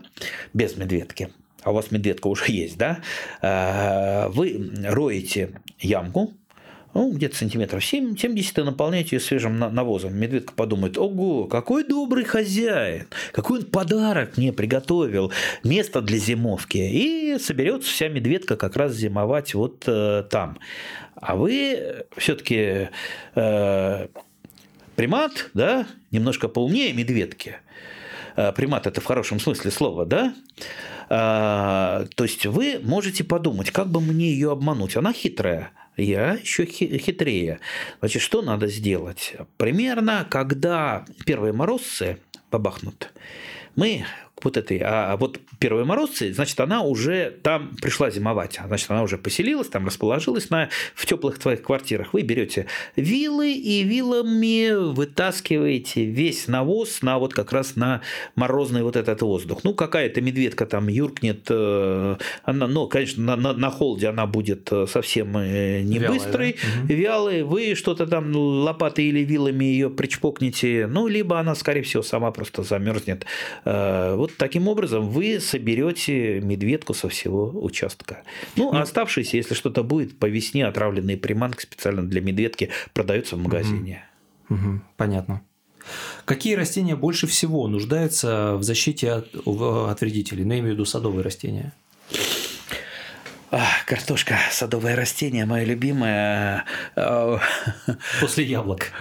без медведки, а у вас медведка уже есть, да, э, вы роете ямку, ну, где-то сантиметров 7, 70 и наполняете ее свежим навозом. Медведка подумает, ого, какой добрый хозяин, какой он подарок мне приготовил, место для зимовки. И соберется вся медведка как раз зимовать вот э, там. А вы все-таки э, примат, да, немножко поумнее медведки – примат это в хорошем смысле слова, да? А, то есть вы можете подумать, как бы мне ее обмануть. Она хитрая, я еще хитрее. Значит, что надо сделать? Примерно, когда первые морозцы побахнут, мы вот этой, а вот первые морозцы, значит, она уже там пришла зимовать, значит, она уже поселилась, там расположилась на, в теплых твоих квартирах. Вы берете вилы и вилами вытаскиваете весь навоз на вот как раз на морозный вот этот воздух. Ну, какая-то медведка там юркнет, э, она, ну, конечно, на, на, на холоде она будет э, совсем э, не вялая, быстрой, да? вялой. Вы что-то там лопатой или вилами ее причпокнете, ну, либо она, скорее всего, сама просто замерзнет. Вот таким образом вы соберете медведку со всего участка. Ну, а оставшиеся, если что-то будет, по весне отравленные приманки специально для медведки продаются в магазине. Угу. Угу. Понятно. Какие растения больше всего нуждаются в защите от, от вредителей? Ну, я имею в виду садовые растения. Картошка, садовое растение, мое любимое. После яблок.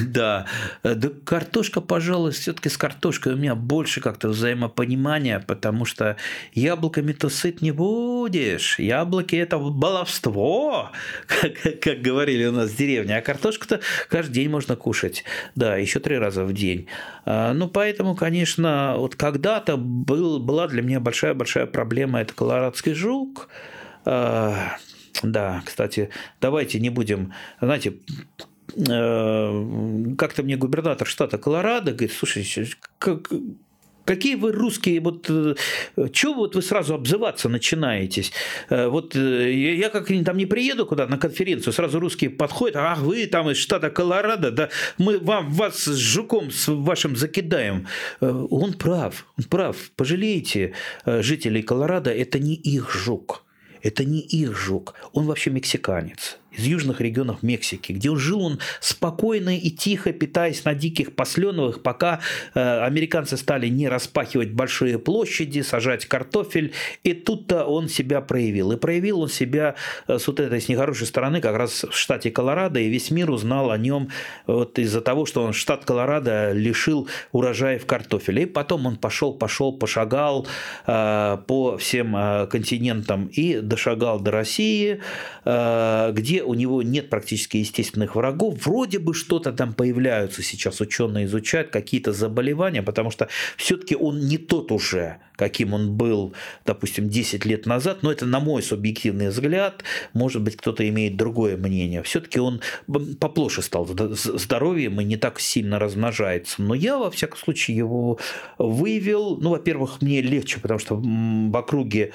Да. Да картошка, пожалуй, все-таки с картошкой у меня больше как-то взаимопонимания, потому что яблоками-то сыт не будешь. Яблоки – это баловство, как, как говорили у нас в деревне. А картошку-то каждый день можно кушать. Да, еще три раза в день. А, ну, поэтому, конечно, вот когда-то был, была для меня большая-большая проблема – это колорадский жук – да, кстати, давайте не будем, знаете, э, как-то мне губернатор штата Колорадо говорит, слушай, как, Какие вы русские, вот э, чего вот вы сразу обзываться начинаетесь? Э, вот я как там не приеду куда на конференцию, сразу русские подходят, ах, вы там из штата Колорадо, да мы вам вас с жуком с вашим закидаем. Он прав, он прав. Пожалейте жителей Колорадо, это не их жук. Это не их жук, он вообще мексиканец из южных регионов Мексики, где жил он спокойно и тихо, питаясь на диких посленовых, пока э, американцы стали не распахивать большие площади, сажать картофель, и тут-то он себя проявил. И проявил он себя э, с вот этой с нехорошей стороны как раз в штате Колорадо, и весь мир узнал о нем вот из-за того, что он штат Колорадо лишил урожаев картофеля. И потом он пошел, пошел, пошагал э, по всем э, континентам и дошагал до России, э, где у него нет практически естественных врагов, вроде бы что-то там появляются сейчас, ученые изучают какие-то заболевания, потому что все-таки он не тот уже, каким он был, допустим, 10 лет назад, но это на мой субъективный взгляд, может быть, кто-то имеет другое мнение. Все-таки он поплоше стал здоровьем и не так сильно размножается. Но я, во всяком случае, его выявил. Ну, во-первых, мне легче, потому что в округе,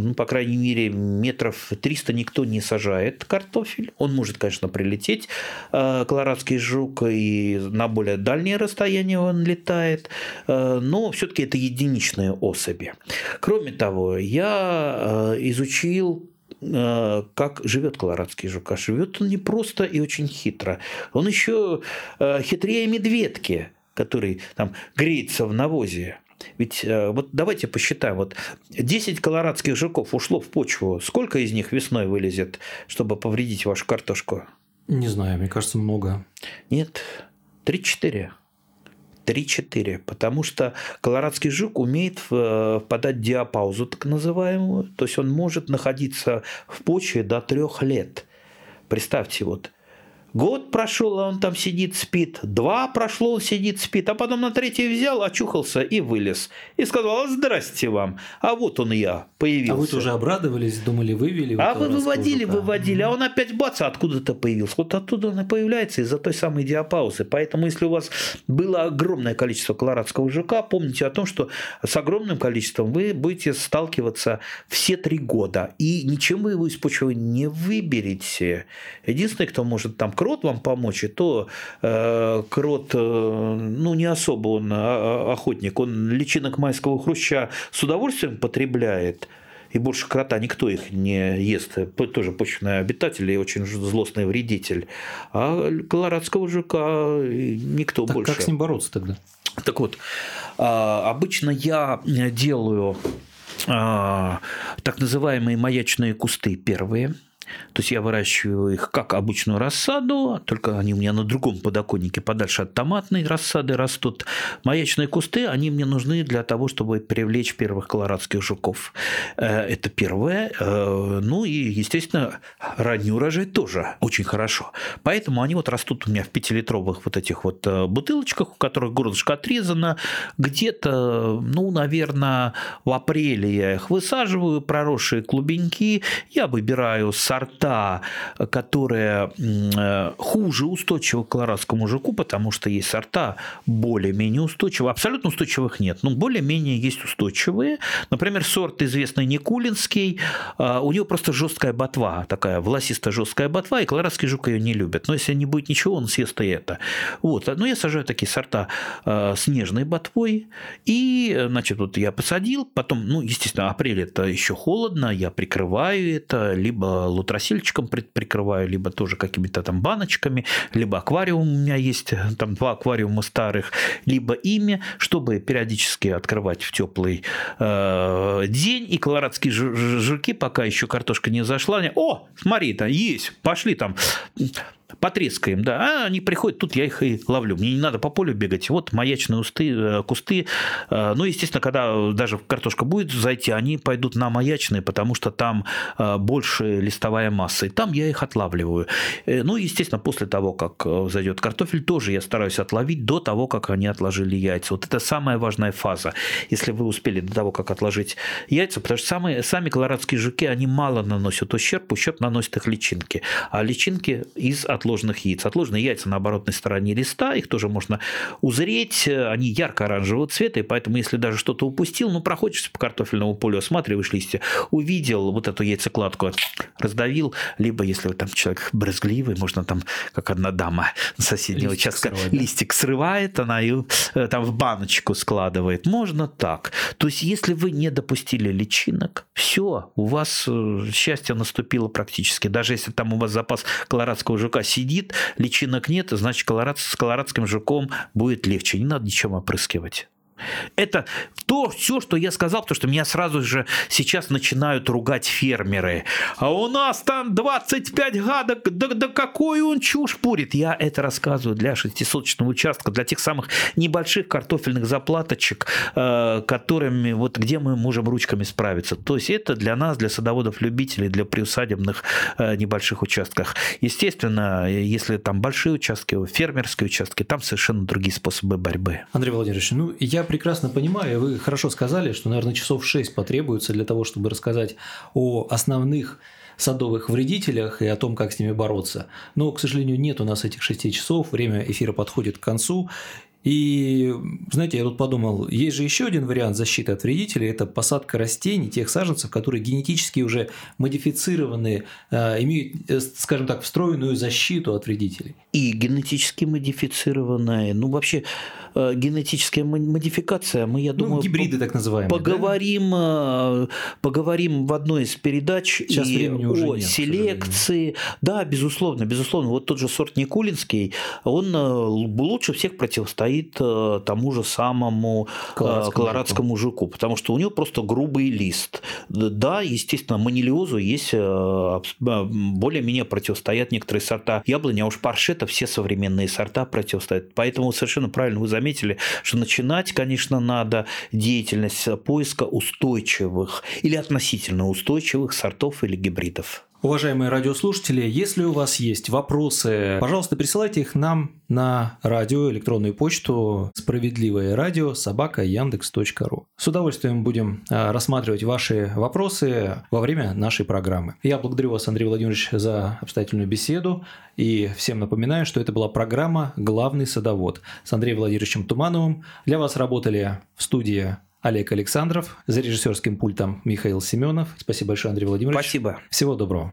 ну, по крайней мере, метров 300 никто не сажает картофель. Он может, конечно, прилететь, э, колорадский жук, и на более дальние расстояния он летает, э, но все-таки это единичные особи. Кроме того, я э, изучил как живет колорадский жук. А живет он не просто и очень хитро. Он еще хитрее медведки, который там греется в навозе. Ведь э, вот давайте посчитаем, вот 10 колорадских жуков ушло в почву, сколько из них весной вылезет, чтобы повредить вашу картошку? Не знаю, мне кажется, много. Нет, 3-4. 3-4, потому что колорадский жук умеет э, впадать в диапаузу, так называемую, то есть он может находиться в почве до трех лет. Представьте, вот Год прошел, а он там сидит, спит. Два прошло, он сидит, спит. А потом на третий взял, очухался и вылез. И сказал, «А здрасте вам. А вот он я, появился. А вы тоже обрадовались, думали, вывели? А вы выводили, жука. выводили. А он опять бац, откуда-то появился. Вот оттуда он и появляется из-за той самой диапаузы. Поэтому, если у вас было огромное количество колорадского жука, помните о том, что с огромным количеством вы будете сталкиваться все три года. И ничем вы его из почвы не выберете. Единственный, кто может там крот вам помочь, и то э, крот, э, ну, не особо он а, а, охотник, он личинок майского хруща с удовольствием потребляет, и больше крота никто их не ест. Тоже почвенный обитатель и очень злостный вредитель. А колорадского жука никто так больше. как с ним бороться тогда? Так вот, а, обычно я делаю так называемые маячные кусты первые – то есть я выращиваю их как обычную рассаду, только они у меня на другом подоконнике, подальше от томатной рассады растут. Маячные кусты, они мне нужны для того, чтобы привлечь первых колорадских жуков. Э, это первое. Э, ну и, естественно, ранний урожай тоже очень хорошо. Поэтому они вот растут у меня в пятилитровых вот этих вот э, бутылочках, у которых горлышко отрезано. Где-то, ну, наверное, в апреле я их высаживаю, проросшие клубеньки. Я выбираю сорта сорта, которые э, хуже устойчивы к колорадскому жуку, потому что есть сорта более-менее устойчивые. Абсолютно устойчивых нет, но более-менее есть устойчивые. Например, сорт известный Никулинский, э, у него просто жесткая ботва, такая волосистая жесткая ботва, и колорадский жук ее не любит. Но если не будет ничего, он съест и это. Вот. Но я сажаю такие сорта э, с нежной ботвой, и, значит, вот я посадил, потом, ну, естественно, апрель это еще холодно, я прикрываю это, либо лутросильчиком прикрываю, либо тоже какими-то там баночками, либо аквариум у меня есть, там два аквариума старых, либо ими, чтобы периодически открывать в теплый э, день. И колорадские жуки, пока еще картошка не зашла, они, о, смотри, там есть, пошли там потрескаем, да, а они приходят, тут я их и ловлю. Мне не надо по полю бегать. Вот маячные усты, э, кусты. Э, ну, естественно, когда даже картошка будет зайти, они пойдут на маячные, потому что там э, больше листовая масса. И там я их отлавливаю. Ну, естественно, после того, как зайдет картофель, тоже я стараюсь отловить до того, как они отложили яйца. Вот это самая важная фаза. Если вы успели до того, как отложить яйца, потому что самые, сами колорадские жуки, они мало наносят ущерб, ущерб наносят их личинки. А личинки из отложенных яиц. Отложенные яйца на оборотной стороне листа, их тоже можно узреть, они ярко-оранжевого цвета, и поэтому, если даже что-то упустил, ну, проходишься по картофельному полю, осматриваешь листья, увидел вот эту яйцекладку, раздавил, либо, если там человек брезгливый, можно там, как одна дама соседнего листик участка, срывать, листик срывает, она ее э, там в баночку складывает. Можно так. То есть, если вы не допустили личинок, все, у вас э, счастье наступило практически. Даже если там у вас запас колорадского жука сидит, личинок нет, значит с колорадским жуком будет легче. Не надо ничем опрыскивать. Это то все, что я сказал, потому что меня сразу же сейчас начинают ругать фермеры. А у нас там 25 гадок, да, да какой он чушь пурит. Я это рассказываю для шестисоточного участка, для тех самых небольших картофельных заплаточек, э, которыми вот где мы можем ручками справиться. То есть это для нас, для садоводов-любителей, для приусадебных э, небольших участках. Естественно, если там большие участки, фермерские участки, там совершенно другие способы борьбы. Андрей Владимирович, ну я прекрасно понимаю, вы хорошо сказали, что, наверное, часов 6 потребуется для того, чтобы рассказать о основных садовых вредителях и о том, как с ними бороться. Но, к сожалению, нет у нас этих 6 часов, время эфира подходит к концу, и, знаете, я тут подумал, есть же еще один вариант защиты от вредителей – это посадка растений, тех саженцев, которые генетически уже модифицированы, э, имеют, э, скажем так, встроенную защиту от вредителей. И генетически модифицированное. Ну, вообще, э, генетическая модификация, мы, я ну, думаю... гибриды так называемые, Поговорим, да? поговорим в одной из передач Сейчас и о нет, селекции. Да, безусловно, безусловно. Вот тот же сорт Никулинский, он лучше всех противостоит тому же самому колорадскому, колорадскому жуку, потому что у него просто грубый лист. Да, естественно, манилиозу есть более-менее противостоят некоторые сорта яблони, а уж паршета все современные сорта противостоят. Поэтому совершенно правильно вы заметили, что начинать, конечно, надо деятельность поиска устойчивых или относительно устойчивых сортов или гибридов. Уважаемые радиослушатели, если у вас есть вопросы, пожалуйста, присылайте их нам на радио, электронную почту справедливое радио собака яндекс.ру. С удовольствием будем а, рассматривать ваши вопросы во время нашей программы. Я благодарю вас, Андрей Владимирович, за обстоятельную беседу и всем напоминаю, что это была программа «Главный садовод» с Андреем Владимировичем Тумановым. Для вас работали в студии Олег Александров, за режиссерским пультом Михаил Семенов. Спасибо большое, Андрей Владимирович. Спасибо. Всего доброго.